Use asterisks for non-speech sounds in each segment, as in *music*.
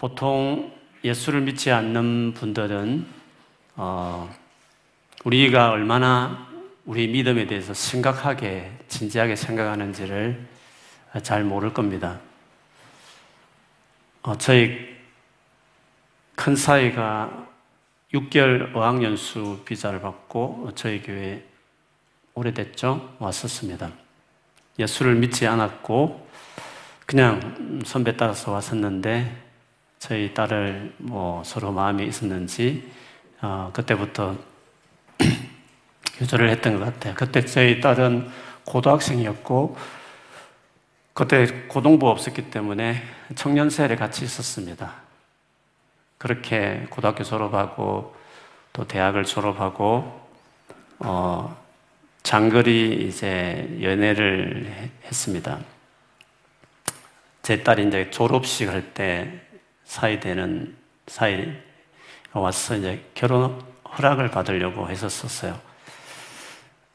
보통 예수를 믿지 않는 분들은 어, 우리가 얼마나 우리 믿음에 대해서 심각하게 진지하게 생각하는지를 잘 모를 겁니다. 어, 저희 큰 사이가 6개월 어학연수 비자를 받고 저희 교회 오래됐죠? 왔었습니다. 예수를 믿지 않았고 그냥 선배 따라서 왔었는데 저희 딸을 뭐 서로 마음이 있었는지 어, 그때부터 *clears throat* 교절을 했던 것 같아요. 그때 저희 딸은 고등학생이었고 그때 고등부 없었기 때문에 청년세를 같이 있었습니다. 그렇게 고등학교 졸업하고 또 대학을 졸업하고 어, 장거리 이제 연애를 했습니다. 제 딸이 이제 졸업식 할 때 사이 되는 사이 와서 이제 결혼 허락을 받으려고 했었었어요.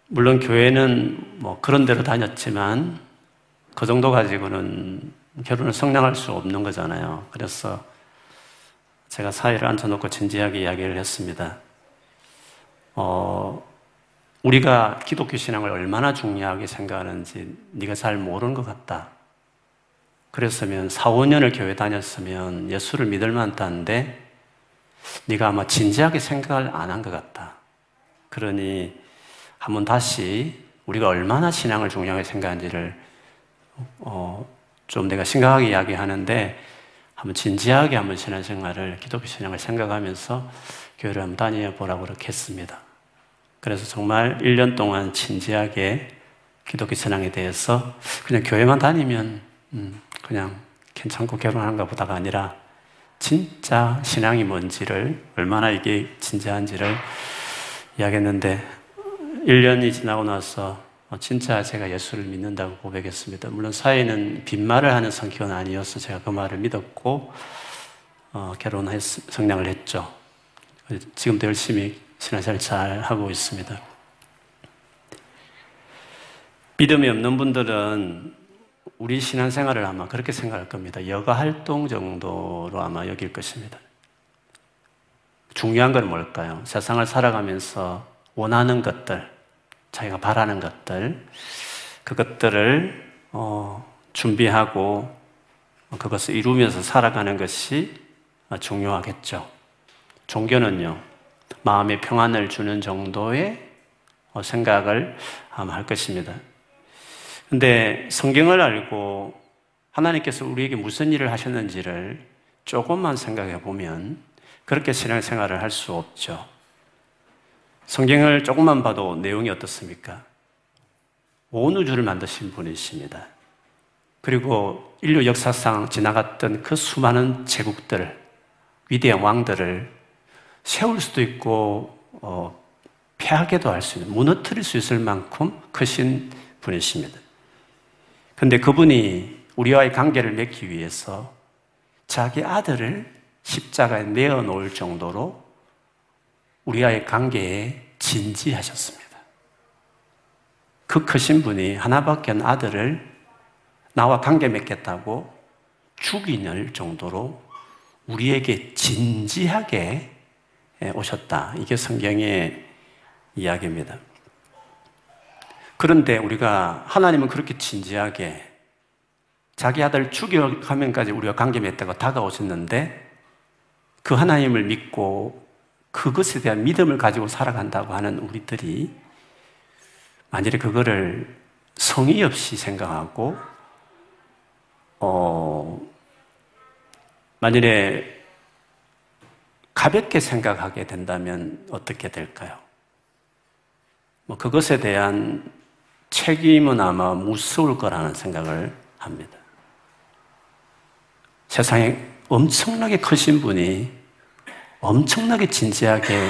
물론 교회는 뭐 그런 데로 다녔지만 그 정도 가지고는 결혼을 성량할 수 없는 거잖아요. 그래서 제가 사회를 앉혀놓고 진지하게 이야기를 했습니다. 어, 우리가 기독교 신앙을 얼마나 중요하게 생각하는지 네가 잘 모르는 것 같다. 그랬으면 4, 5년을 교회 다녔으면 예수를 믿을 만한데 네가 아마 진지하게 생각을 안 한 것 같다. 그러니 한번 다시 우리가 얼마나 신앙을 중요하게 생각하는지를 어, 좀 내가 심각하게 이야기하는데 한번 진지하게 한번 신앙생활을 기독교 신앙을 생각하면서 교회를 한번 다녀보라고 그렇게 했습니다. 그래서 정말 1년 동안 진지하게 기독교 신앙에 대해서 그냥 교회만 다니면 음, 그냥 괜찮고 결혼하는가 보다가 아니라 진짜 신앙이 뭔지를 얼마나 이게 진지한지를 이야기했는데 1년이 지나고 나서 진짜 제가 예수를 믿는다고 고백했습니다. 물론 사회는 빈말을 하는 성격은 아니어서 제가 그 말을 믿었고 어, 결혼했 성장을 했죠. 지금도 열심히 신앙생활 잘 하고 있습니다. 믿음이 없는 분들은 우리 신앙생활을 아마 그렇게 생각할 겁니다. 여가 활동 정도로 아마 여길 것입니다. 중요한 건 뭘까요? 세상을 살아가면서 원하는 것들, 자기가 바라는 것들, 그것들을 어, 준비하고 그것을 이루면서 살아가는 것이 중요하겠죠. 종교는요, 마음의 평안을 주는 정도의 생각을 할 것입니다. 근데 성경을 알고 하나님께서 우리에게 무슨 일을 하셨는지를 조금만 생각해 보면 그렇게 신앙생활을 할 수 없죠. 성경을 조금만 봐도 내용이 어떻습니까? 온 우주를 만드신 분이십니다. 그리고 인류 역사상 지나갔던 그 수많은 제국들, 위대한 왕들을 세울 수도 있고, 어, 패하게도 할 수 있는, 무너뜨릴 수 있을 만큼 크신 분이십니다. 근데 그분이 우리와의 관계를 맺기 위해서 자기 아들을 십자가에 내어 놓을 정도로 우리와의 관계에 진지하셨습니다. 그 크신 분이 하나밖에 없는 아들을 나와 관계 맺겠다고 죽이는 정도로 우리에게 진지하게 오셨다. 이게 성경의 이야기입니다. 그런데 우리가 하나님은 그렇게 진지하게 자기 아들 죽여가면까지 우리가 관계 맺다가 다가오셨는데 그 하나님을 믿고 그것에 대한 믿음을 가지고 살아간다고 하는 우리들이 만일에 그거를 성의 없이 생각하고 어 만일에 가볍게 생각하게 된다면 어떻게 될까요? 뭐 그것에 대한 책임은 아마 무서울 거라는 생각을 합니다. 세상에 엄청나게 크신 분이 엄청나게 진지하게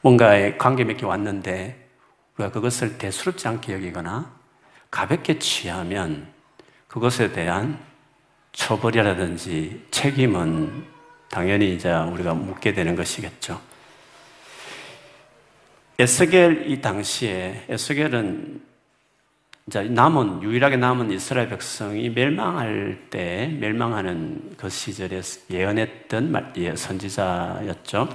뭔가에 관계 맺게 왔는데 우리가 그것을 대수롭지 않게 여기거나 가볍게 취하면 그것에 대한 처벌이라든지 책임은 당연히 이제 우리가 묻게 되는 것이겠죠. 에스겔 이 당시에 에스겔은 이제 남은 유일하게 남은 이스라엘 백성이 멸망할 때 멸망하는 그 시절에 예언했던 예, 선지자였죠.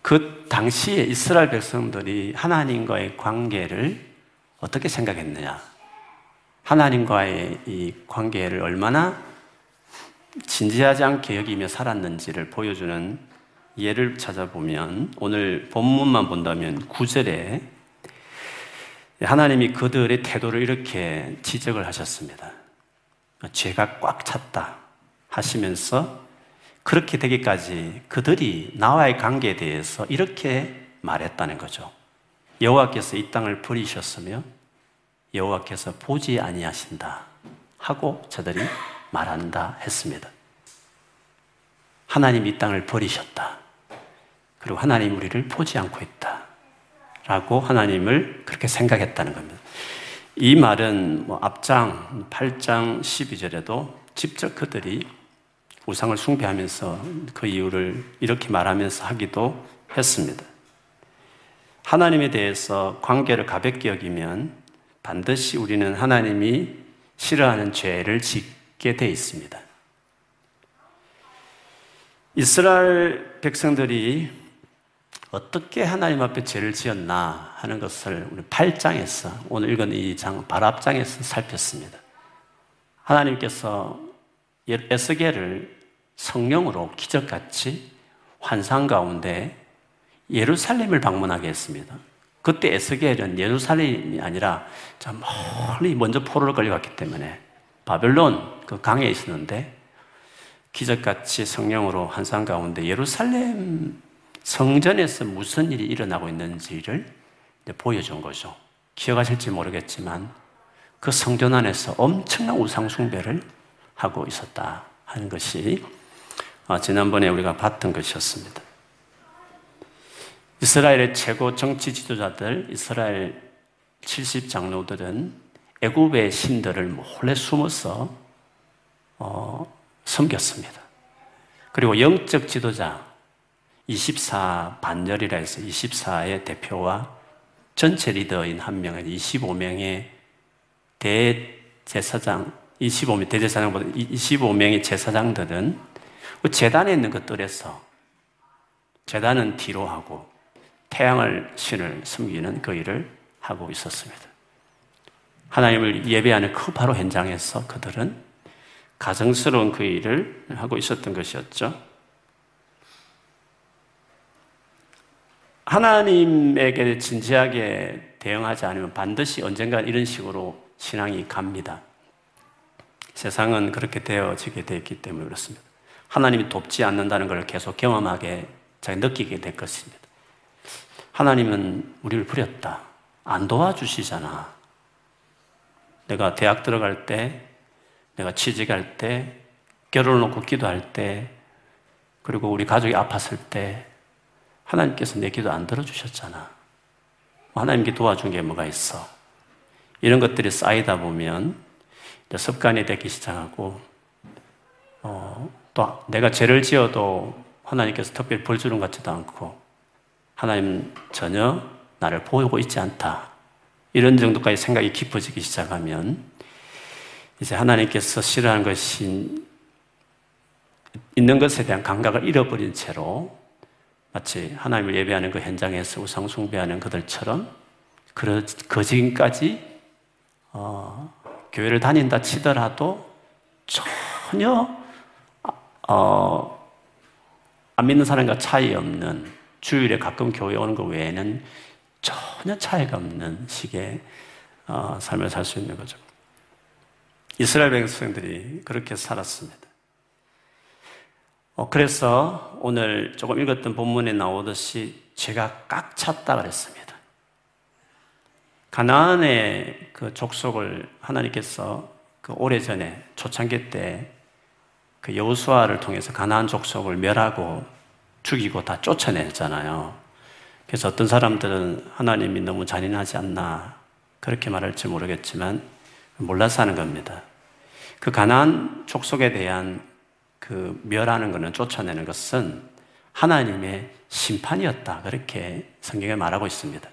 그 당시에 이스라엘 백성들이 하나님과의 관계를 어떻게 생각했느냐? 하나님과의 이 관계를 얼마나 진지하지 않게 여기며 살았는지를 보여주는 예를 찾아보면 오늘 본문만 본다면 구절에 하나님이 그들의 태도를 이렇게 지적을 하셨습니다. 죄가 꽉 찼다 하시면서 그렇게 되기까지 그들이 나와의 관계에 대해서 이렇게 말했다는 거죠. 여호와께서 이 땅을 버리셨으며 여호와께서 보지 아니하신다 하고 저들이 말한다 했습니다. 하나님 이 땅을 버리셨다. 그리고 하나님 우리를 보지 않고 있다. 라고 하나님을 그렇게 생각했다는 겁니다. 이 말은 뭐 앞장 8장 12절에도 직접 그들이 우상을 숭배하면서 그 이유를 이렇게 말하면서 하기도 했습니다. 하나님에 대해서 관계를 가볍게 여기면 반드시 우리는 하나님이 싫어하는 죄를 짓게 돼 있습니다. 이스라엘 백성들이 어떻게 하나님 앞에 죄를 지었나 하는 것을 우리 8장에서 오늘 읽은 이장 발합장에서 살폈습니다. 하나님께서 에스겔을 성령으로 기적같이 환상 가운데 예루살렘을 방문하게 했습니다. 그때 에스겔은 예루살렘이 아니라 저 멀리 먼저 포로를 걸려갔기 때문에 바벨론 그 강에 있었는데 기적같이 성령으로 환상 가운데 예루살렘 성전에서 무슨 일이 일어나고 있는지를 보여준 거죠. 기억하실지 모르겠지만 그 성전 안에서 엄청난 우상숭배를 하고 있었다 하는 것이 어, 지난번에 우리가 봤던 것이었습니다. 이스라엘의 최고 정치 지도자들, 이스라엘 70 장로들은 애굽의 신들을 몰래 숨어서 어, 섬겼습니다. 그리고 영적 지도자, 24 반열이라 해서 24의 대표와 전체 리더인 한 명은 25명의 대제사장, 25명, 대제사장보다 25명의 제사장들은 그 재단에 있는 것들에서 재단은 뒤로 하고 태양을 신을 숨기는 그 일을 하고 있었습니다. 하나님을 예배하는 그 바로 현장에서 그들은 가정스러운 그 일을 하고 있었던 것이었죠. 하나님에게 진지하게 대응하지 않으면 반드시 언젠가 이런 식으로 신앙이 갑니다. 세상은 그렇게 되어지게 되었기 때문에 그렇습니다. 하나님이 돕지 않는다는 걸 계속 경험하게, 잘 느끼게 될 것입니다. 하나님은 우리를 부렸다. 안 도와주시잖아. 내가 대학 들어갈 때, 내가 취직할 때, 결혼을 놓고 기도할 때, 그리고 우리 가족이 아팠을 때, 하나님께서 내 기도 안 들어주셨잖아. 하나님께 도와준 게 뭐가 있어? 이런 것들이 쌓이다 보면 습관이 되기 시작하고, 어, 또 내가 죄를 지어도 하나님께서 특별히 벌 주는 것 같지도 않고, 하나님 전혀 나를 보고 있지 않다. 이런 정도까지 생각이 깊어지기 시작하면, 이제 하나님께서 싫어하는 것이 있는 것에 대한 감각을 잃어버린 채로 마치 하나님을 예배하는 그 현장에서 우상 숭배하는 그들처럼 그 지금까지 어, 교회를 다닌다 치더라도 전혀 어, 안 믿는 사람과 차이 없는 주일에 가끔 교회 오는 것 외에는 전혀 차이가 없는 식의 어, 삶을 살 수 있는 거죠. 이스라엘 백성들이 그렇게 살았습니다. 어, 그래서 오늘 조금 읽었던 본문에 나오듯이 제가 꽉 찼다 그랬습니다. 가나안의 그 족속을 하나님께서 그 오래전에 초창기 때 그 여호수아를 통해서 가나안 족속을 멸하고 죽이고 다 쫓아냈잖아요. 그래서 어떤 사람들은 하나님이 너무 잔인하지 않나 그렇게 말할지 모르겠지만 몰라서 하는 겁니다. 그 가나안 족속에 대한 그 멸하는 것은 쫓아내는 것은 하나님의 심판이었다. 그렇게 성경에 말하고 있습니다.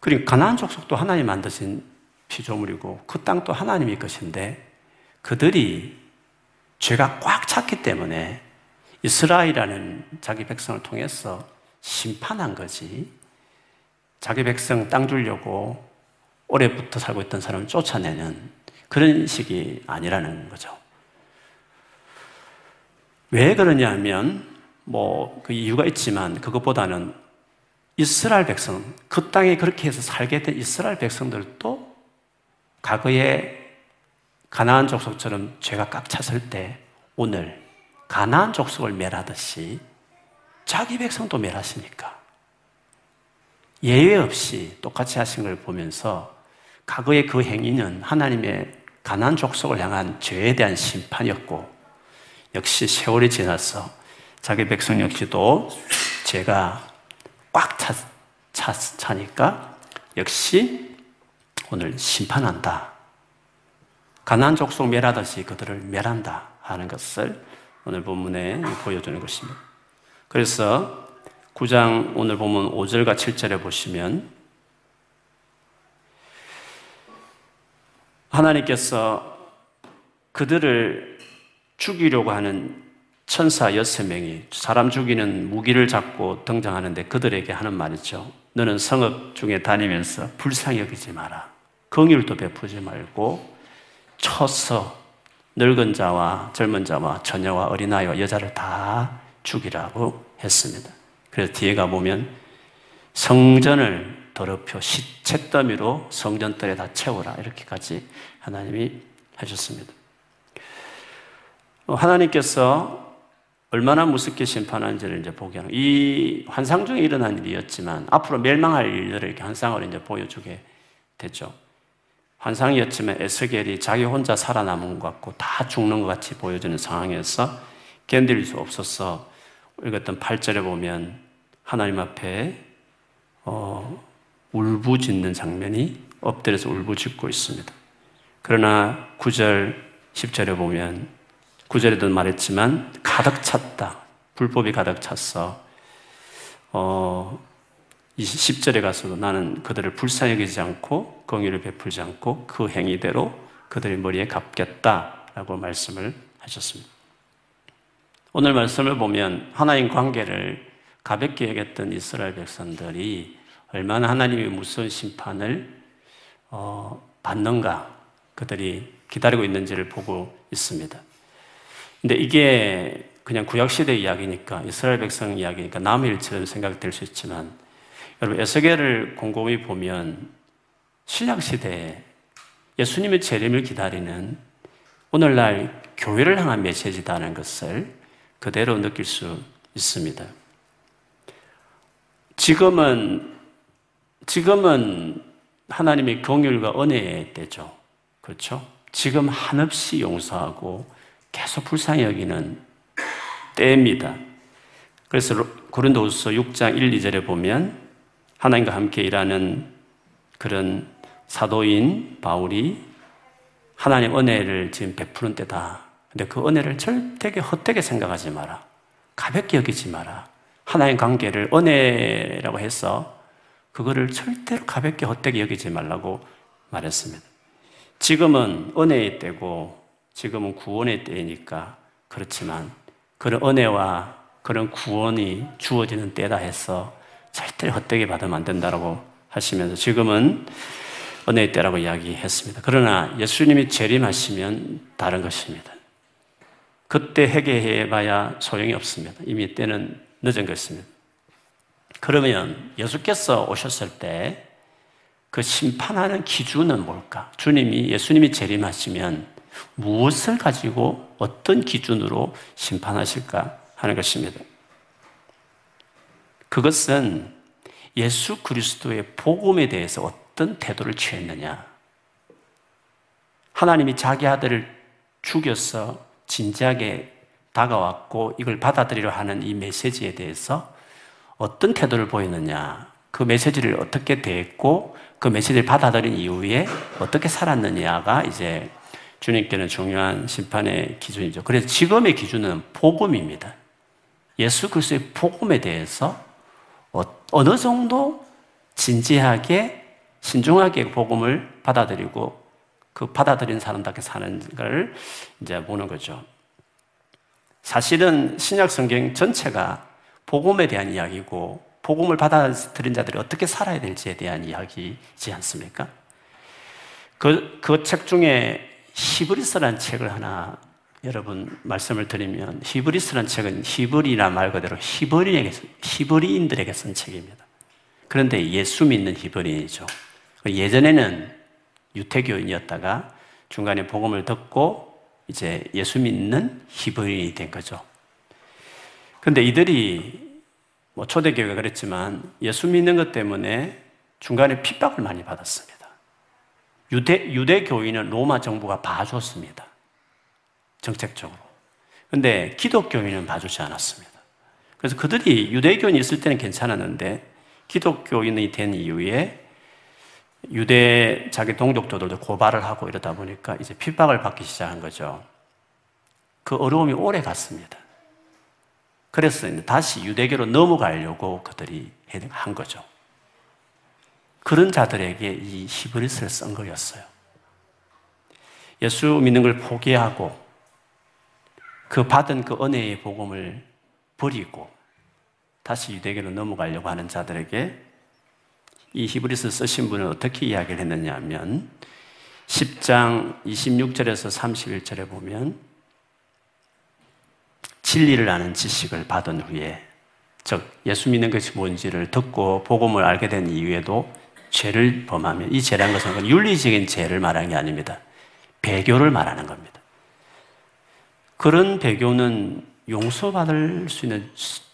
그리고 가나안 족속도 하나님 만드신 피조물이고 그 땅도 하나님의 것인데 그들이 죄가 꽉 찼기 때문에 이스라엘이라는 자기 백성을 통해서 심판한 거지. 자기 백성 땅 주려고 오래부터 살고 있던 사람을 쫓아내는 그런 식이 아니라는 거죠. 왜 그러냐면, 뭐, 그 이유가 있지만, 그것보다는 이스라엘 백성, 그 땅에 그렇게 해서 살게 된 이스라엘 백성들도 과거에 가나안 족속처럼 죄가 꽉 찼을 때 오늘 가나안 족속을 멸하듯이 자기 백성도 멸하시니까. 예외 없이 똑같이 하신 걸 보면서 과거의 그 행위는 하나님의 가난 족속을 향한 죄에 대한 심판이었고 역시 세월이 지나서 자기 백성 역시도 죄가 꽉 차, 차, 차니까 역시 오늘 심판한다. 가난 족속 멸하듯이 그들을 멸한다 하는 것을 오늘 본문에 보여주는 것입니다. 그래서 9장 오늘 보면 5절과 7절에 보시면 하나님께서 그들을 죽이려고 하는 천사 여섯 명이 사람 죽이는 무기를 잡고 등장하는데 그들에게 하는 말이죠. 너는 성읍 중에 다니면서 불쌍히 여기지 마라. 긍휼도 베푸지 말고 쳐서 늙은 자와 젊은 자와 처녀와 어린아이와 여자를 다 죽이라고 했습니다. 그래서 뒤에 가 보면 성전을 더럽혀 시체더미로 성전들에 다 채워라. 이렇게까지 하나님이 하셨습니다. 하나님께서 얼마나 무섭게 심판하는지를 이제 보게 하는 이 환상 중에 일어난 일이었지만 앞으로 멸망할 일들을 이렇게 환상을 이제 보여주게 됐죠. 환상이었지만 에스겔이 자기 혼자 살아남은 것 같고 다 죽는 것 같이 보여지는 상황에서 견딜 수 없어서 읽었던 8절에 보면 하나님 앞에 어, 울부짖는 장면이 엎드려서 울부짖고 있습니다. 그러나 9절, 10절에 보면 9절에도 말했지만 가득 찼다. 불법이 가득 찼어. 어, 10절에 가서도 나는 그들을 불쌍히 여기지 않고 공의를 베풀지 않고 그 행위대로 그들의 머리에 갚겠다라고 말씀을 하셨습니다. 오늘 말씀을 보면 하나님 관계를 가볍게 여겼던 이스라엘 백성들이 얼마나 하나님의 무서운 심판을 어, 받는가 그들이 기다리고 있는지를 보고 있습니다. 근데 이게 그냥 구약시대 이야기니까 이스라엘 백성 이야기니까 남의 일처럼 생각될 수 있지만 여러분 에스겔을 곰곰이 보면 신약시대에 예수님의 재림을 기다리는 오늘날 교회를 향한 메시지다는 것을 그대로 느낄 수 있습니다. 지금은 지금은 하나님의 공율과 은혜의 때죠. 그렇죠? 지금 한없이 용서하고 계속 불쌍히 여기는 때입니다. 그래서 고린도후서 6장 1, 2절에 보면 하나님과 함께 일하는 그런 사도인 바울이 하나님 은혜를 지금 베푸는 때다. 근데 그 은혜를 절대게 헛되게 생각하지 마라. 가볍게 여기지 마라. 하나님 관계를 은혜라고 해서 그거를 절대로 가볍게 헛되게 여기지 말라고 말했습니다. 지금은 은혜의 때고 지금은 구원의 때이니까 그렇지만 그런 은혜와 그런 구원이 주어지는 때다 해서 절대로 헛되게 받으면 안 된다고 하시면서 지금은 은혜의 때라고 이야기했습니다. 그러나 예수님이 재림하시면 다른 것입니다. 그때 회개해봐야 소용이 없습니다. 이미 때는 늦은 것입니다. 그러면 예수께서 오셨을 때 그 심판하는 기준은 뭘까? 주님이, 예수님이 재림하시면 무엇을 가지고 어떤 기준으로 심판하실까 하는 것입니다. 그것은 예수 그리스도의 복음에 대해서 어떤 태도를 취했느냐. 하나님이 자기 아들을 죽여서 진지하게 다가왔고 이걸 받아들이려 하는 이 메시지에 대해서 어떤 태도를 보이느냐, 그 메시지를 어떻게 대했고 그 메시지를 받아들인 이후에 어떻게 살았느냐가 이제 주님께는 중요한 심판의 기준이죠. 그래서 지금의 기준은 복음입니다. 예수 그리스도의 복음에 대해서 어, 어느 정도 진지하게 신중하게 복음을 받아들이고 그 받아들인 사람답게 사는 걸 이제 보는 거죠. 사실은 신약 성경 전체가 복음에 대한 이야기고 복음을 받아들인 자들이 어떻게 살아야 될지에 대한 이야기지 않습니까? 그, 그 책 중에 히브리스라는 책을 하나 여러분 말씀을 드리면 히브리스라는 책은 히브리나 말 그대로 히브리에게, 히브리인들에게 쓴 책입니다. 그런데 예수 믿는 히브리인이죠. 예전에는 유태교인이었다가 중간에 복음을 듣고 이제 예수 믿는 히브리인이 된 거죠. 근데 이들이 뭐 초대교회가 그랬지만 예수 믿는 것 때문에 중간에 핍박을 많이 받았습니다. 유대, 유대교인은 로마 정부가 봐줬습니다. 정책적으로. 근데 기독교인은 봐주지 않았습니다. 그래서 그들이 유대교인이 있을 때는 괜찮았는데 기독교인이 된 이후에 유대 자기 동족들도 고발을 하고 이러다 보니까 이제 핍박을 받기 시작한 거죠. 그 어려움이 오래 갔습니다. 그래서 다시 유대교로 넘어가려고 그들이 한 거죠. 그런 자들에게 이 히브리스를 쓴 거였어요. 예수 믿는 걸 포기하고 그 받은 그 은혜의 복음을 버리고 다시 유대교로 넘어가려고 하는 자들에게 이 히브리스 쓰신 분은 어떻게 이야기를 했느냐 하면 10장 26절에서 31절에 보면 진리를 아는 지식을 받은 후에 즉 예수 믿는 것이 뭔지를 듣고 복음을 알게 된 이후에도 죄를 범하면 이 죄라는 것은 윤리적인 죄를 말하는 게 아닙니다. 배교를 말하는 겁니다. 그런 배교는 용서받을 수 있는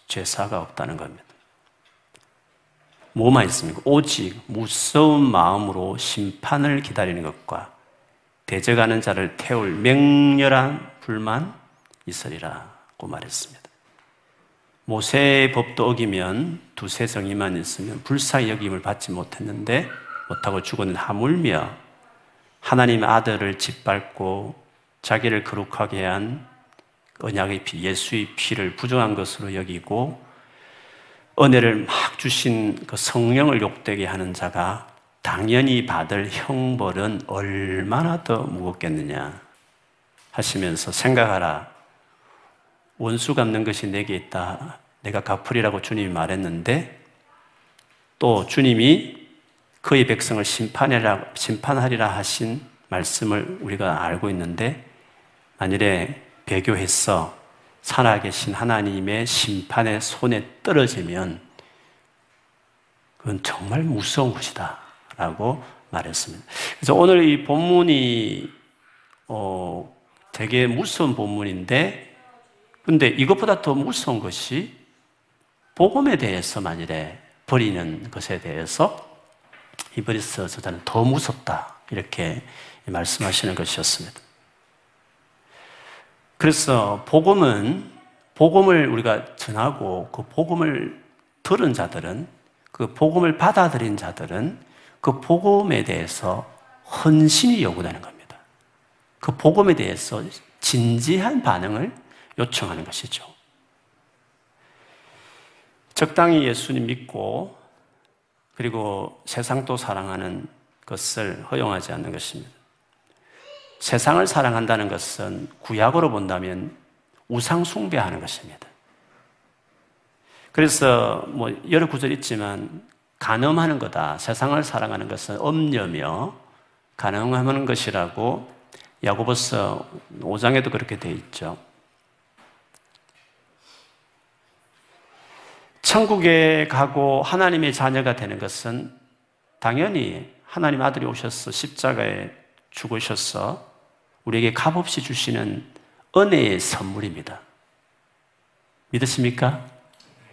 죄사가 없다는 겁니다. 뭐만 있습니까? 오직 무서운 마음으로 심판을 기다리는 것과 대적하는 자를 태울 맹렬한 불만 있으리라고 말했습니다. 모세의 법도 어기면 두세 성이만 있으면 불쌍히 여김을 받지 못했는데 못하고 죽었는 하물며 하나님의 아들을 짓밟고 자기를 거룩하게 한 언약의 피, 예수의 피를 부정한 것으로 여기고 은혜를 막 주신 그 성령을 욕되게 하는 자가 당연히 받을 형벌은 얼마나 더 무겁겠느냐 하시면서 생각하라. 원수 갚는 것이 내게 있다. 내가 갚으리라고 주님이 말했는데 또 주님이 그의 백성을 심판하리라, 심판하리라 하신 말씀을 우리가 알고 있는데 만일에 배교했어 살아계신 하나님의 심판의 손에 떨어지면 그건 정말 무서운 것이다. 라고 말했습니다. 그래서 오늘 이 본문이, 어, 되게 무서운 본문인데, 근데 이것보다 더 무서운 것이 복음에 대해서 만일에 버리는 것에 대해서 히브리스 저자는 더 무섭다. 이렇게 말씀하시는 것이었습니다. 그래서 복음은 복음을 우리가 전하고 그 복음을 들은 자들은 그 복음을 받아들인 자들은 그 복음에 대해서 헌신이 요구되는 겁니다. 그 복음에 대해서 진지한 반응을 요청하는 것이죠. 적당히 예수님 믿고 그리고 세상도 사랑하는 것을 허용하지 않는 것입니다. 세상을 사랑한다는 것은 구약으로 본다면 우상 숭배하는 것입니다. 그래서 뭐 여러 구절 있지만 간음하는 거다. 세상을 사랑하는 것은 엄려며 가능하는 것이라고 야고보서 5장에도 그렇게 돼 있죠. 천국에 가고 하나님의 자녀가 되는 것은 당연히 하나님 아들이 오셔서 십자가에 죽으셔서 우리에게 값없이 주시는 은혜의 선물입니다. 믿으십니까?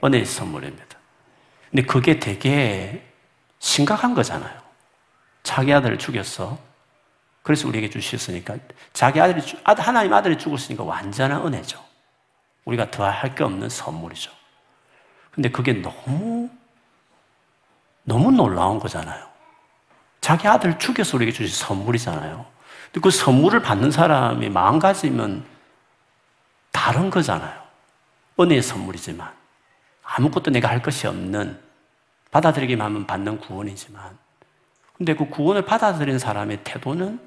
은혜의 선물입니다. 근데 그게 되게 심각한 거잖아요. 자기 아들을 죽였어. 그래서 우리에게 주셨으니까 자기 아들이 하나님 아들이 죽었으니까 완전한 은혜죠. 우리가 더할 게 없는 선물이죠. 근데 그게 너무 너무 놀라운 거잖아요. 자기 아들 죽여서 우리에게 주신 선물이잖아요. 그 선물을 받는 사람이 마음가짐은 다른 거잖아요. 은혜의 선물이지만 아무것도 내가 할 것이 없는 받아들이기만 하면 받는 구원이지만 근데 그 구원을 받아들인 사람의 태도는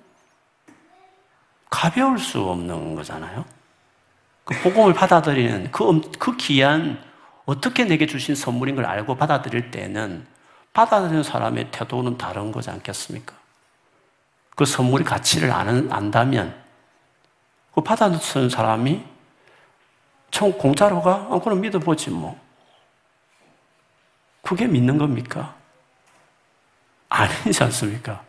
가벼울 수 없는 거잖아요. 그 복음을 받아들이는 그, 그 귀한 어떻게 내게 주신 선물인 걸 알고 받아들일 때는 받아들이는 사람의 태도는 다른 거지 않겠습니까? 그 선물의 가치를 아는, 안다면 그 받아들이는 사람이 총 공짜로 가? 어, 그럼 믿어보지 뭐. 그게 믿는 겁니까? 아니지 않습니까?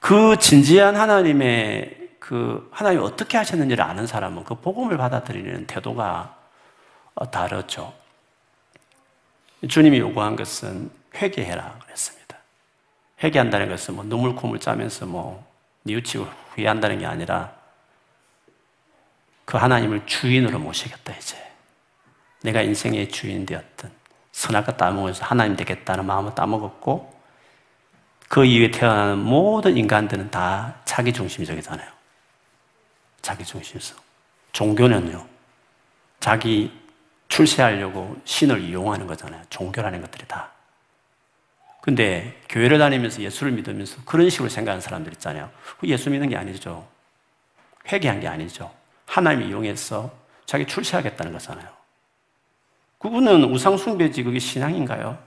그 진지한 하나님의 그 하나님이 어떻게 하셨는지를 아는 사람은 그 복음을 받아들이는 태도가 다르죠. 주님이 요구한 것은 회개해라 그랬습니다. 회개한다는 것은 뭐 눈물 콧물 짜면서 뭐 뉘우치고 후회한다는 게 아니라 그 하나님을 주인으로 모시겠다 이제. 내가 인생의 주인 되었던 선악과 따먹어서 하나님 되겠다는 마음을 따먹었고 그 이후에 태어나는 모든 인간들은 다 자기 중심적이잖아요. 자기 중심성. 종교는요. 자기 출세하려고 신을 이용하는 거잖아요. 종교라는 것들이 다. 근데 교회를 다니면서 예수를 믿으면서 그런 식으로 생각하는 사람들 있잖아요. 그 예수 믿는 게 아니죠. 회개한 게 아니죠. 하나님 이용해서 자기 출세하겠다는 거잖아요. 그분은 우상숭배지 그게 신앙인가요?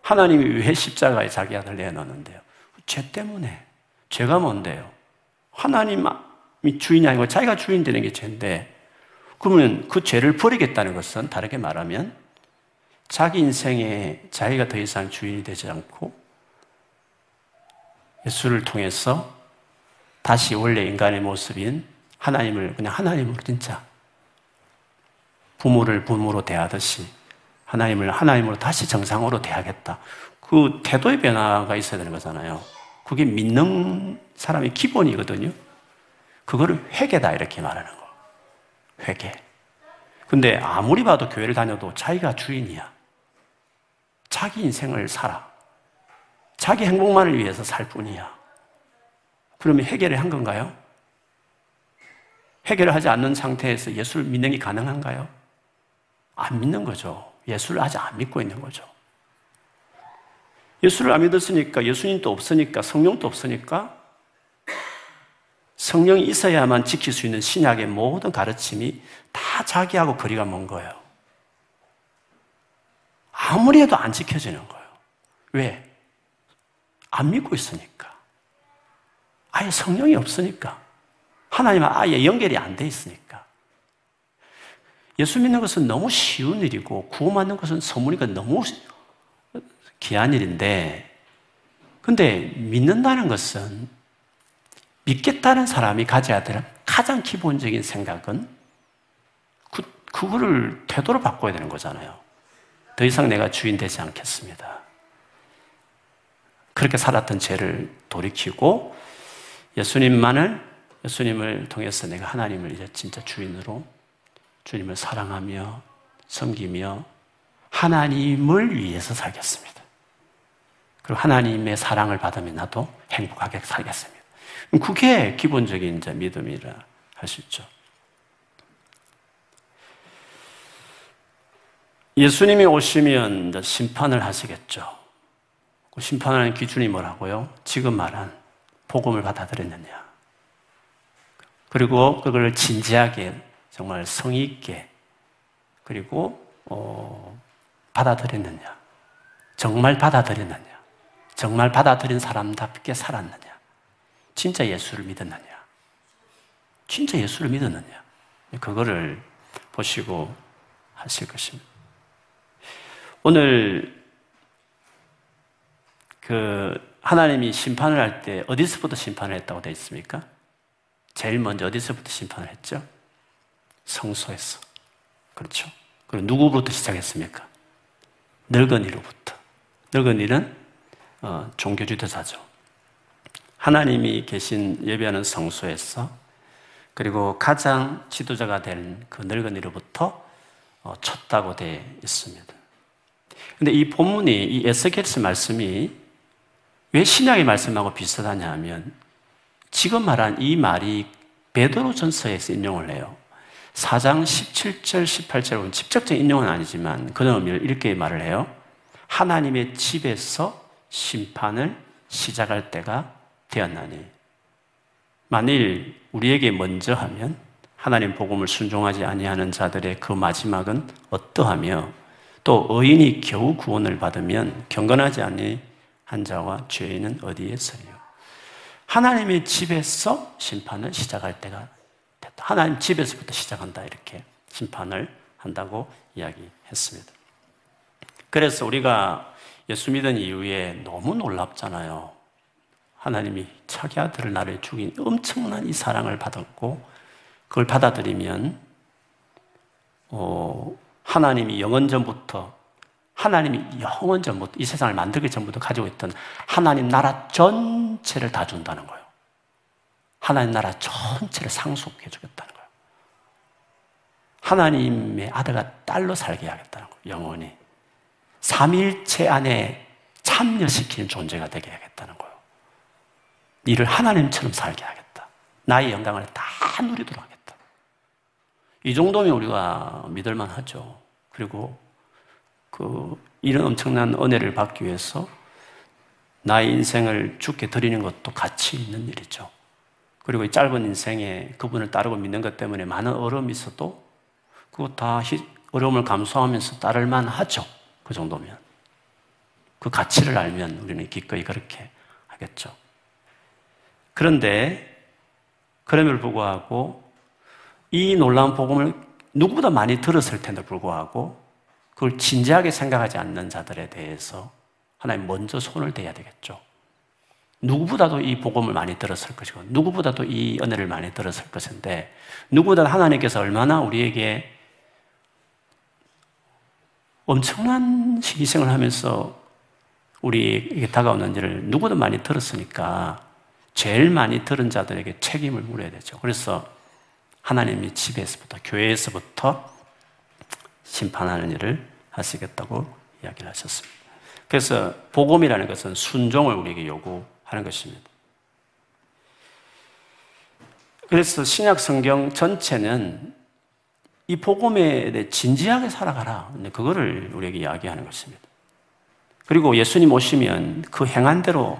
하나님이 왜 십자가에 자기 아들 내놓는데요? 죄 때문에. 죄가 뭔데요? 하나님이 주인이 아니고 자기가 주인 되는 게 죄인데, 그러면 그 죄를 버리겠다는 것은 다르게 말하면 자기 인생에 자기가 더 이상 주인이 되지 않고 예수를 통해서 다시 원래 인간의 모습인 하나님을 그냥 하나님으로 진짜 부모를 부모로 대하듯이 하나님을 하나님으로 다시 정상으로 대하겠다. 그 태도의 변화가 있어야 되는 거잖아요. 그게 믿는 사람의 기본이거든요. 그거를 회개다 이렇게 말하는 거. 회개. 근데 아무리 봐도 교회를 다녀도 자기가 주인이야. 자기 인생을 살아. 자기 행복만을 위해서 살 뿐이야. 그러면 해결을 한 건가요? 해결을 하지 않는 상태에서 예수를 믿는 게 가능한가요? 안 믿는 거죠. 예수를 아직 안 믿고 있는 거죠. 예수를 안 믿었으니까 예수님도 없으니까 성령도 없으니까 성령이 있어야만 지킬 수 있는 신약의 모든 가르침이 다 자기하고 거리가 먼 거예요. 아무리 해도 안 지켜지는 거예요. 왜? 안 믿고 있으니까. 아예 성령이 없으니까. 하나님은 아예 연결이 안 돼 있으니까. 예수 믿는 것은 너무 쉬운 일이고 구원받는 것은 선물이니까 너무 귀한 일인데 근데 믿는다는 것은 믿겠다는 사람이 가져야 될 가장 기본적인 생각은 그, 그거를 태도로 바꿔야 되는 거잖아요. 더 이상 내가 주인 되지 않겠습니다. 그렇게 살았던 죄를 돌이키고 예수님만을, 예수님을 통해서 내가 하나님을 이제 진짜 주인으로 주님을 사랑하며 섬기며 하나님을 위해서 살겠습니다. 그리고 하나님의 사랑을 받으면 나도 행복하게 살겠습니다. 그게 기본적인 이제 믿음이라 할 수 있죠. 예수님이 오시면 심판을 하시겠죠. 그 심판하는 기준이 뭐라고요? 지금 말한 복음을 받아들였느냐. 그리고 그걸 진지하게 정말 성의 있게 그리고 어, 받아들였느냐? 정말 받아들였느냐? 정말 받아들인 사람답게 살았느냐? 진짜 예수를 믿었느냐? 진짜 예수를 믿었느냐? 그거를 보시고 하실 것입니다. 오늘 그 하나님이 심판을 할 때 어디서부터 심판을 했다고 되어 있습니까? 제일 먼저 어디서부터 심판을 했죠? 성소에서. 그렇죠. 그리고 누구부터 시작했습니까? 늙은이로부터. 늙은이는 어, 종교 지도자죠. 하나님이 계신 예배하는 성소에서 그리고 가장 지도자가 된 그 늙은이로부터 어, 쳤다고 되어 있습니다. 근데 이 본문이 이 에스겔스 말씀이 왜 신약의 말씀하고 비슷하냐 하면 지금 말한 이 말이 베드로 전서에서 인용을 해요. 4장 17절, 18절 은 직접적인 인용은 아니지만 그런 의미를 이렇게 말을 해요. 하나님의 집에서 심판을 시작할 때가 되었나니. 만일 우리에게 먼저 하면 하나님 복음을 순종하지 아니하는 자들의 그 마지막은 어떠하며 또 의인이 겨우 구원을 받으면 경건하지 아니한 자와 죄인은 어디에 서리요? 하나님의 집에서 심판을 시작할 때가 됐다. 하나님 집에서부터 시작한다 이렇게 심판을 한다고 이야기했습니다. 그래서 우리가 예수 믿은 이후에 너무 놀랍잖아요. 하나님이 자기 아들을 나를 죽인 엄청난 이 사랑을 받았고 그걸 받아들이면 어, 하나님이 영원 전부터 하나님이 영원 전부터 이 세상을 만들기 전부터 가지고 있던 하나님 나라 전체를 다 준다는 거예요. 하나님 나라 전체를 상속해 주겠다는 거예요. 하나님의 아들과 딸로 살게 하겠다는 거예요. 영원히. 삼일체 안에 참여시키는 존재가 되게 하겠다는 거예요. 이를 하나님처럼 살게 하겠다. 나의 영광을 다 누리도록 하겠다. 이 정도면 우리가 믿을만 하죠. 그리고 그 이런 엄청난 은혜를 받기 위해서 나의 인생을 죽게 드리는 것도 가치 있는 일이죠. 그리고 이 짧은 인생에 그분을 따르고 믿는 것 때문에 많은 어려움이 있어도 그거 다 어려움을 감수하면서 따를만 하죠. 그 정도면. 그 가치를 알면 우리는 기꺼이 그렇게 하겠죠. 그런데, 그럼에도 불구하고 이 놀라운 복음을 누구보다 많이 들었을 텐데 불구하고 그걸 진지하게 생각하지 않는 자들에 대해서 하나님 먼저 손을 대야 되겠죠. 누구보다도 이 복음을 많이 들었을 것이고, 누구보다도 이 은혜를 많이 들었을 것인데, 누구보다 하나님께서 얼마나 우리에게 엄청난 희생을 하면서 우리에게 다가오는지를 누구도 많이 들었으니까 제일 많이 들은 자들에게 책임을 물어야 되죠. 그래서 하나님이 집에서부터, 교회에서부터 심판하는 일을 하시겠다고 이야기를 하셨습니다. 그래서 복음이라는 것은 순종을 우리에게 요구하는 것입니다. 그래서 신약 성경 전체는 이 복음에 대해 진지하게 살아가라. 그거를 우리에게 이야기하는 것입니다. 그리고 예수님 오시면 그 행한 대로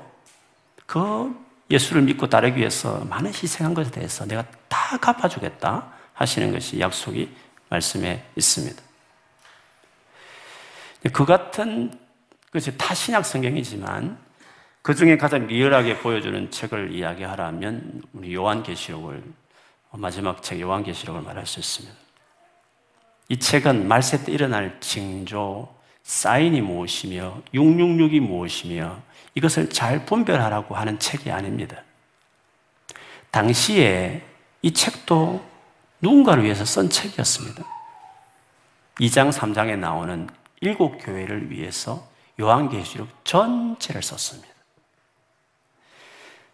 그 예수를 믿고 따르기 위해서 많은 희생한 것에 대해서 내가 다 갚아주겠다 하시는 것이 약속이 말씀에 있습니다. 그 같은 것이 다 신약 성경이지만 그 중에 가장 리얼하게 보여주는 책을 이야기하라면 우리 요한계시록을 마지막 책 요한계시록을 말할 수 있습니다. 이 책은 말세 때 일어날 징조, 사인이 무엇이며 666이 무엇이며 이것을 잘 분별하라고 하는 책이 아닙니다. 당시에 이 책도 누군가를 위해서 쓴 책이었습니다. 2장, 3장에 나오는 일곱 교회를 위해서 요한계시록 전체를 썼습니다.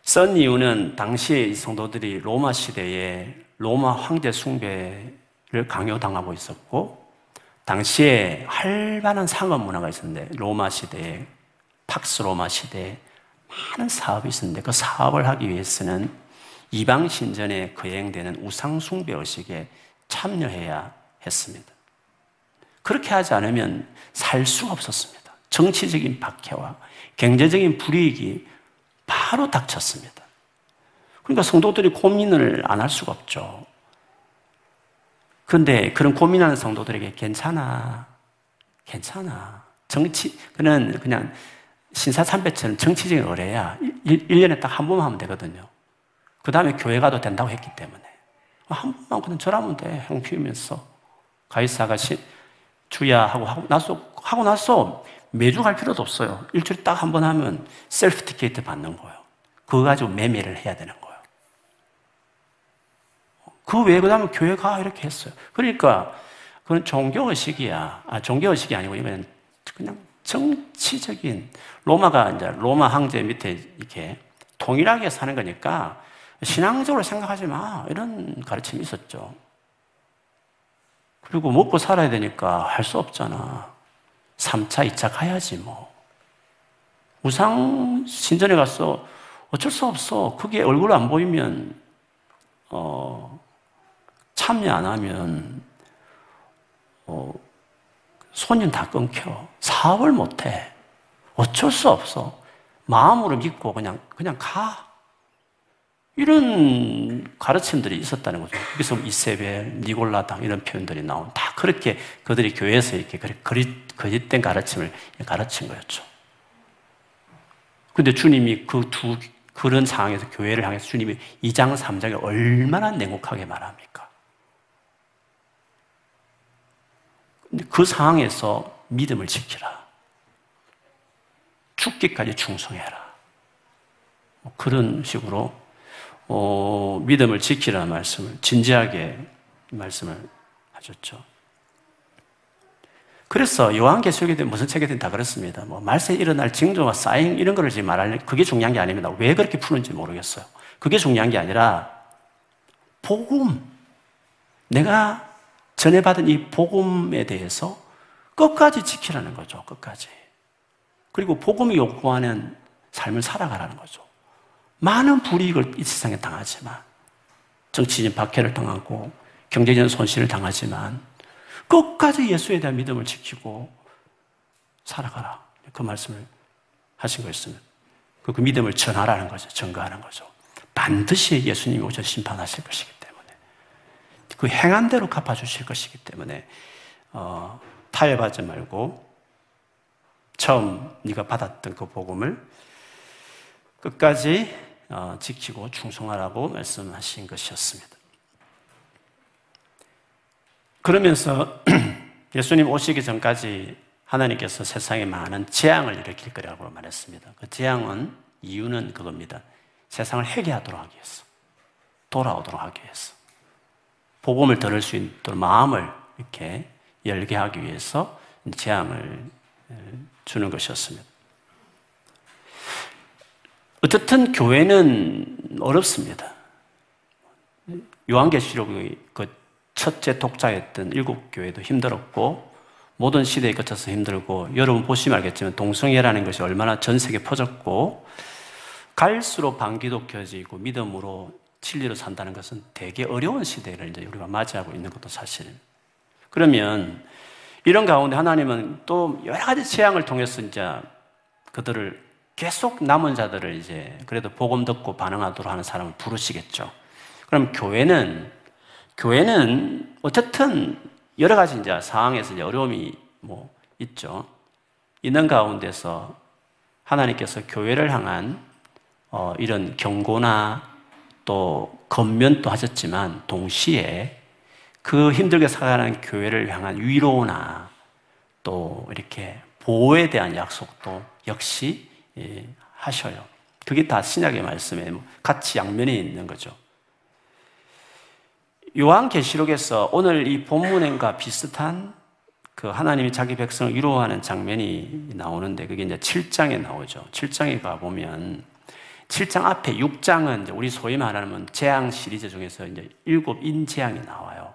쓴 이유는 당시의 성도들이 로마 시대에 로마 황제 숭배 를 강요당하고 있었고 당시에 활발한 상업 문화가 있었는데 로마 시대에 팍스 로마 시대에 많은 사업이 있었는데 그 사업을 하기 위해서는 이방 신전에 거행되는 우상 숭배 의식에 참여해야 했습니다. 그렇게 하지 않으면 살 수가 없었습니다. 정치적인 박해와 경제적인 불이익이 바로 닥쳤습니다. 그러니까 성도들이 고민을 안 할 수가 없죠. 그런데 그런 고민하는 성도들에게 괜찮아. 괜찮아. 정치, 그는 그냥 신사참배처럼 정치적인 의뢰야. 1, 년에 딱 한 번만 하면 되거든요. 그 다음에 교회 가도 된다고 했기 때문에. 한 번만 그냥 절하면 돼. 향 피우면서. 가이사가 시, 주야 하고 하고 나서, 하고 나서 매주 갈 필요도 없어요. 일주일에 딱 한 번 하면 셀프 티켓 받는 거예요. 그거 가지고 매매를 해야 되는 거예요. 그 외에 그다음에 교회 가 이렇게 했어요. 그러니까 그건 종교 의식이야. 아, 종교 의식이 아니고 이건 그냥 정치적인 로마가 이제 로마 황제 밑에 이렇게 동일하게 사는 거니까 신앙적으로 생각하지 마. 이런 가르침이 있었죠. 그리고 먹고 살아야 되니까 할 수 없잖아. 3차, 2차 가야지 뭐. 우상 신전에 가서 어쩔 수 없어. 그게 얼굴 안 보이면, 어, 참여 안 하면 어, 손님 다 끊겨. 사업을 못 해. 어쩔 수 없어. 마음으로 믿고 그냥, 그냥 가. 이런 가르침들이 있었다는 거죠. 여기서 이세벨, 니골라당 이런 표현들이 나온 다 그렇게 그들이 교회에서 이렇게 거짓된 가르침을 가르친 거였죠. 근데 주님이 그 두, 그런 상황에서 교회를 향해서 주님이 2장, 3장에 얼마나 냉혹하게 말합니까? 근데 그 상황에서 믿음을 지키라. 죽기까지 충성해라. 뭐 그런 식으로 어, 믿음을 지키라는 말씀을 진지하게 말씀을 하셨죠. 그래서 요한계시록에 무슨 책이든 다 그렇습니다. 뭐 말세 일어날 징조와 사인 이런 거를 지금 말하는 그게 중요한 게 아닙니다. 왜 그렇게 푸는지 모르겠어요. 그게 중요한 게 아니라 복음 내가 전해 받은 이 복음에 대해서 끝까지 지키라는 거죠. 끝까지. 그리고 복음이 요구하는 삶을 살아가라는 거죠. 많은 불이익을 이 세상에 당하지만 정치적인 박해를 당하고 경제적인 손실을 당하지만 끝까지 예수에 대한 믿음을 지키고 살아가라. 그 말씀을 하신 거였습니다. 그, 그 믿음을 전하라는 거죠. 증거하는 거죠. 반드시 예수님이 오셔 심판하실 것이기 때문에 그 행한 대로 갚아주실 것이기 때문에 어, 타협하지 말고 처음 네가 받았던 그 복음을 끝까지 어, 지키고 충성하라고 말씀하신 것이었습니다. 그러면서 *clears throat* 예수님 오시기 전까지 하나님께서 세상에 많은 재앙을 일으킬 거라고 말했습니다. 그 재앙은 이유는 그겁니다. 세상을 회개하도록 하기 위해서. 돌아오도록 하기 위해서. 복음을 들을 수 있도록 마음을 이렇게 열게 하기 위해서 재앙을 주는 것이었습니다. 어쨌든 교회는 어렵습니다. 요한계시록의 그 첫째 독자였던 일곱 교회도 힘들었고 모든 시대에 거쳐서 힘들고 여러분 보시면 알겠지만 동성애라는 것이 얼마나 전 세계에 퍼졌고 갈수록 반기독교지고 믿음으로 진리로 산다는 것은 되게 어려운 시대를 이제 우리가 맞이하고 있는 것도 사실입니다. 그러면 이런 가운데 하나님은 또 여러 가지 재앙을 통해서 이제 그들을 계속 남은 자들을 이제 그래도 복음 듣고 반응하도록 하는 사람을 부르시겠죠. 그럼 교회는 교회는 어쨌든 여러 가지 이제 상황에서 이제 어려움이 뭐 있죠. 있는 가운데서 하나님께서 교회를 향한 어 이런 경고나 또 건면도 하셨지만 동시에 그 힘들게 살아가는 교회를 향한 위로나 또 이렇게 보호에 대한 약속도 역시 예, 하셔요. 그게 다 신약의 말씀에 같이 양면이 있는 거죠. 요한계시록에서 오늘 이 본문과 비슷한 그 하나님이 자기 백성을 위로하는 장면이 나오는데 그게 이제 7장에 나오죠. 7장에 가보면 7장 앞에 6장은 이제 우리 소위 말하는 재앙 시리즈 중에서 이제 일곱 인재앙이 나와요.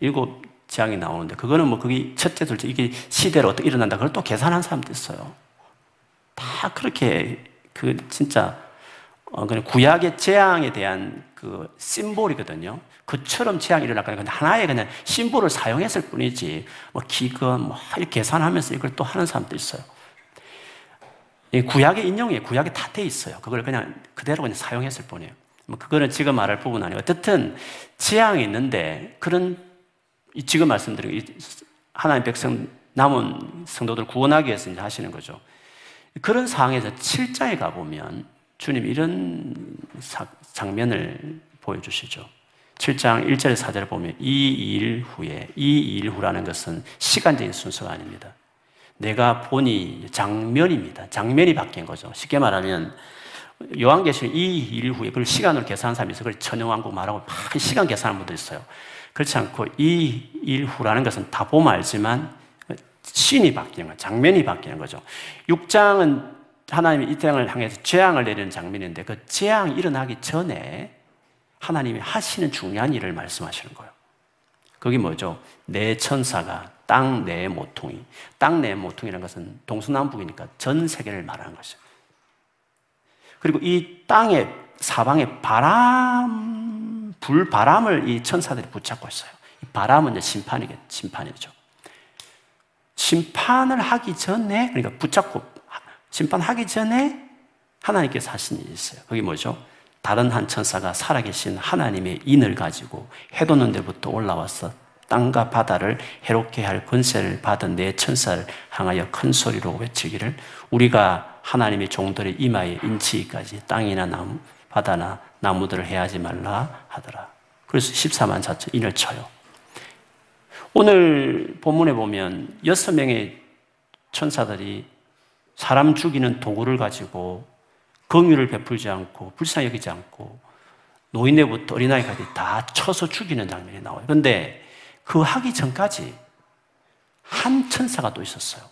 일곱 재앙이 나오는데 그거는 뭐 그게 첫째, 둘째 이게 시대로 어떻게 일어난다. 그걸 또 계산한 사람도 있어요. 다 그렇게 그 진짜 어, 그냥 구약의 재앙에 대한 그 심볼이거든요. 그처럼 재앙이 일어났거나 근데 하나의 그냥 심볼을 사용했을 뿐이지 뭐 기금 뭐 이렇게 계산하면서 이걸 또 하는 사람도 있어요. 이 구약의 인용이에요. 구약에 다 돼 있어요. 그걸 그냥 그대로 그냥 사용했을 뿐이에요. 뭐 그거는 지금 말할 부분 아니에요. 어쨌든 재앙이 있는데 그런 지금 말씀드린 하나님 백성 남은 성도들 구원하기 위해서 이제 하시는 거죠. 그런 상황에서 7장에 가보면 주님 이런 장면을 보여주시죠. 7장 1절 4절을 보면 이 일 후에 이 일 후라는 것은 시간적인 순서가 아닙니다. 내가 보니 장면입니다. 장면이 바뀐 거죠. 쉽게 말하면 요한계시록 이일 후에 그걸 시간으로 계산한 사람이 있어요. 그걸 천연왕국 말하고 막 시간 계산하는 분도 있어요. 그렇지 않고 이일 후라는 것은 다 보면 알지만 신이 바뀌는 거예요. 장면이 바뀌는 거죠. 6장은 하나님이 이 땅을 향해서 재앙을 내리는 장면인데 그 재앙이 일어나기 전에 하나님이 하시는 중요한 일을 말씀하시는 거예요. 그게 뭐죠? 내 천사가 땅 내 모퉁이. 땅 내 모퉁이라는 것은 동서남북이니까 전 세계를 말하는 것이죠. 그리고 이 땅의 사방에 바람, 불바람을 이 천사들이 붙잡고 있어요. 바람은 이제 심판이겠, 심판이죠. 심판을 하기 전에, 그러니까 붙잡고 심판하기 전에 하나님께서 하신 일이 있어요. 그게 뭐죠? 다른 한 천사가 살아계신 하나님의 인을 가지고 해돋는 데부터 올라와서 땅과 바다를 해롭게 할 권세를 받은 내 천사를 향하여 큰 소리로 외치기를 우리가 하나님의 종들의 이마에 인치기까지 땅이나 나무, 바다나 나무들을 해하지 말라 하더라. 그래서 14만 4천 인을 쳐요. 오늘 본문에 보면 여섯 명의 천사들이 사람 죽이는 도구를 가지고 긍휼을 베풀지 않고 불쌍히 여기지 않고 노인네부터 어린아이까지 다 쳐서 죽이는 장면이 나와요. 그런데 그 하기 전까지 한 천사가 또 있었어요.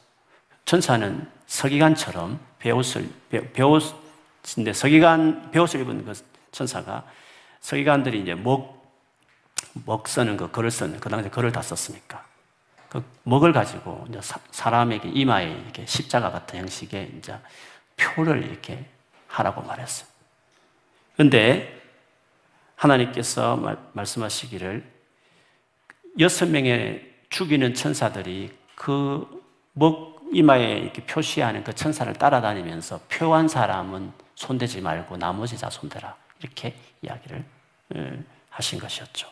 천사는 서기관처럼 배옷을 배옷인데 서기관 배옷을 입은 그 천사가 서기관들이 이제 먹먹 쓰는 거 걸을 쓰는 그 당시에 걸을 다 썼으니까 그 먹을 가지고 이제 사람에게 이마에 이렇게 십자가 같은 형식의 이제 표를 이렇게 하라고 말했어요. 그런데 하나님께서 말, 말씀하시기를 여섯 명의 죽이는 천사들이 그 먹 이마에 이렇게 표시하는 그 천사를 따라다니면서 표한 사람은 손대지 말고 나머지 다 손대라 이렇게 이야기를 하신 것이었죠.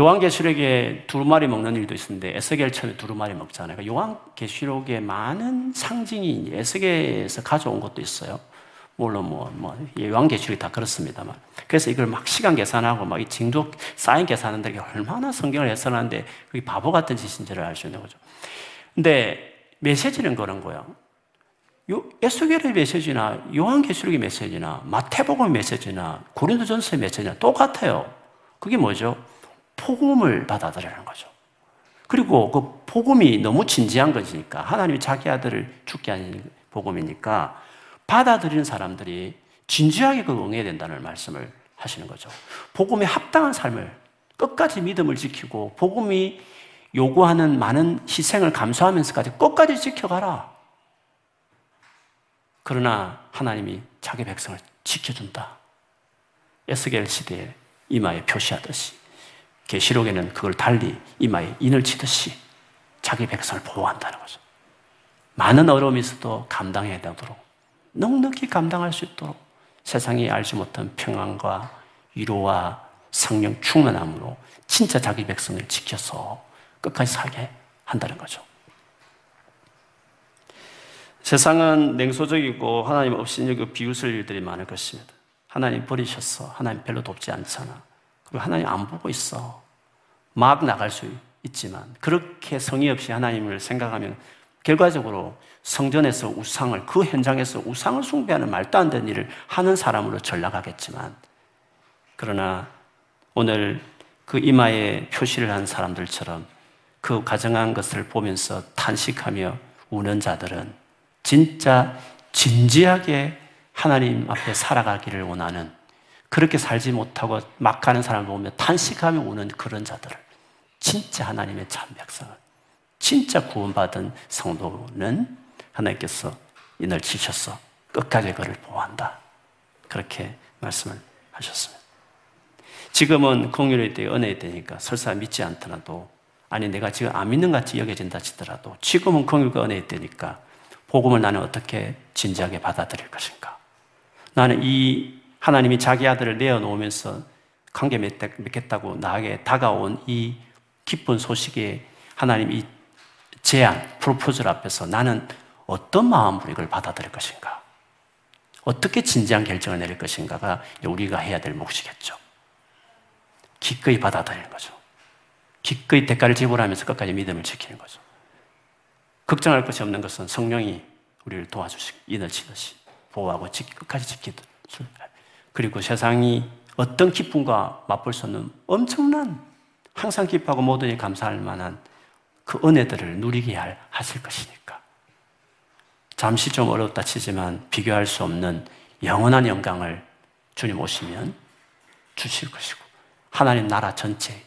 요한계시록에 두루마리 먹는 일도 있었는데 에스겔 처음에 두루마리 먹잖아요. 그러니까 요한계시록에 많은 상징이 에스겔에서 가져온 것도 있어요. 물론 뭐, 뭐, 요한계시록이 다 그렇습니다만. 그래서 이걸 막 시간 계산하고 막 이 징조 사인 계산하는 데 얼마나 성경을 해석하는데 그게 바보 같은 짓인지를 알 수 있는 거죠. 근데 메시지는 그런 거예요. 요 에스겔의 메시지나 요한계시록의 메시지나 마태복음의 메시지나 고린도전서의 메시지나 똑같아요. 그게 뭐죠? 복음을 받아들이는 거죠. 그리고 그 복음이 너무 진지한 것이니까 하나님이 자기 아들을 죽게 하는 복음이니까 받아들이는 사람들이 진지하게 그 응해야 된다는 말씀을 하시는 거죠. 복음에 합당한 삶을 끝까지 믿음을 지키고 복음이 요구하는 많은 희생을 감수하면서까지 끝까지 지켜가라. 그러나 하나님이 자기 백성을 지켜준다. 에스겔 시대에 이마에 표시하듯이 계시록에는 그걸 달리 이마에 인을 치듯이 자기 백성을 보호한다는 거죠. 많은 어려움이 있어도 감당해야 되도록 넉넉히 감당할 수 있도록 세상이 알지 못한 평안과 위로와 성령 충만함으로 진짜 자기 백성을 지켜서 끝까지 살게 한다는 거죠. 세상은 냉소적이고 하나님 없이 여기 비웃을 일들이 많을 것입니다. 하나님 버리셨어. 하나님 별로 돕지 않잖아. 그리고 하나님 안 보고 있어. 막 나갈 수 있지만 그렇게 성의 없이 하나님을 생각하면 결과적으로 성전에서 우상을 그 현장에서 우상을 숭배하는 말도 안 되는 일을 하는 사람으로 전락하겠지만 그러나 오늘 그 이마에 표시를 한 사람들처럼 그 가정한 것을 보면서 탄식하며 우는 자들은 진짜 진지하게 하나님 앞에 살아가기를 원하는 그렇게 살지 못하고 막 가는 사람을 보면 탄식하며 우는 그런 자들을 진짜 하나님의 참 백성은 진짜 구원받은 성도는 하나님께서 이날 지셔서 끝까지 그를 보호한다. 그렇게 말씀을 하셨습니다. 지금은 공유의 때 은혜의 때니까 설사 믿지 않더라도 아니 내가 지금 안 믿는 같이 여겨진다 치더라도 지금은 공유가 은혜의 때니까 복음을 나는 어떻게 진지하게 받아들일 것인가? 나는 이 하나님이 자기 아들을 내어놓으면서 관계 맺겠다고 나에게 다가온 이 기쁜 소식에 하나님 이 제안, 프로포즈 앞에서 나는 어떤 마음으로 이걸 받아들일 것인가? 어떻게 진지한 결정을 내릴 것인가가 우리가 해야 될 몫이겠죠. 기꺼이 받아들이는 거죠. 기꺼이 대가를 지불하면서 끝까지 믿음을 지키는 거죠. 걱정할 것이 없는 것은 성령이 우리를 도와주시고 인을 치듯이 보호하고 끝까지 지키듯 그리고 세상이 어떤 기쁨과 맛볼 수 없는 엄청난 항상 기뻐하고 모든 일 감사할 만한 그 은혜들을 누리게 하실 것이니까. 잠시 좀 어렵다 치지만 비교할 수 없는 영원한 영광을 주님 오시면 주실 것이고, 하나님 나라 전체,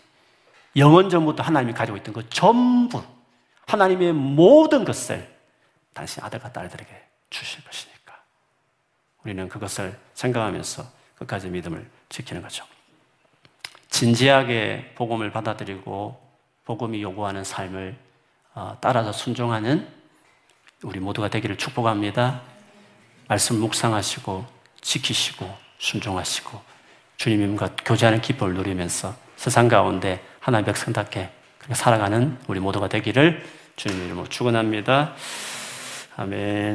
영원 전부터 하나님이 가지고 있던 그 전부, 하나님의 모든 것을 당신 아들과 딸들에게 주실 것이니까. 우리는 그것을 생각하면서 끝까지 믿음을 지키는 거죠. 진지하게 복음을 받아들이고 복음이 요구하는 삶을 어, 따라서 순종하는 우리 모두가 되기를 축복합니다. 말씀 묵상하시고 지키시고 순종하시고 주님과 교제하는 기쁨을 누리면서 세상 가운데 하나님의 백성답게 살아가는 우리 모두가 되기를 주님 이름으로 축원합니다. 아멘.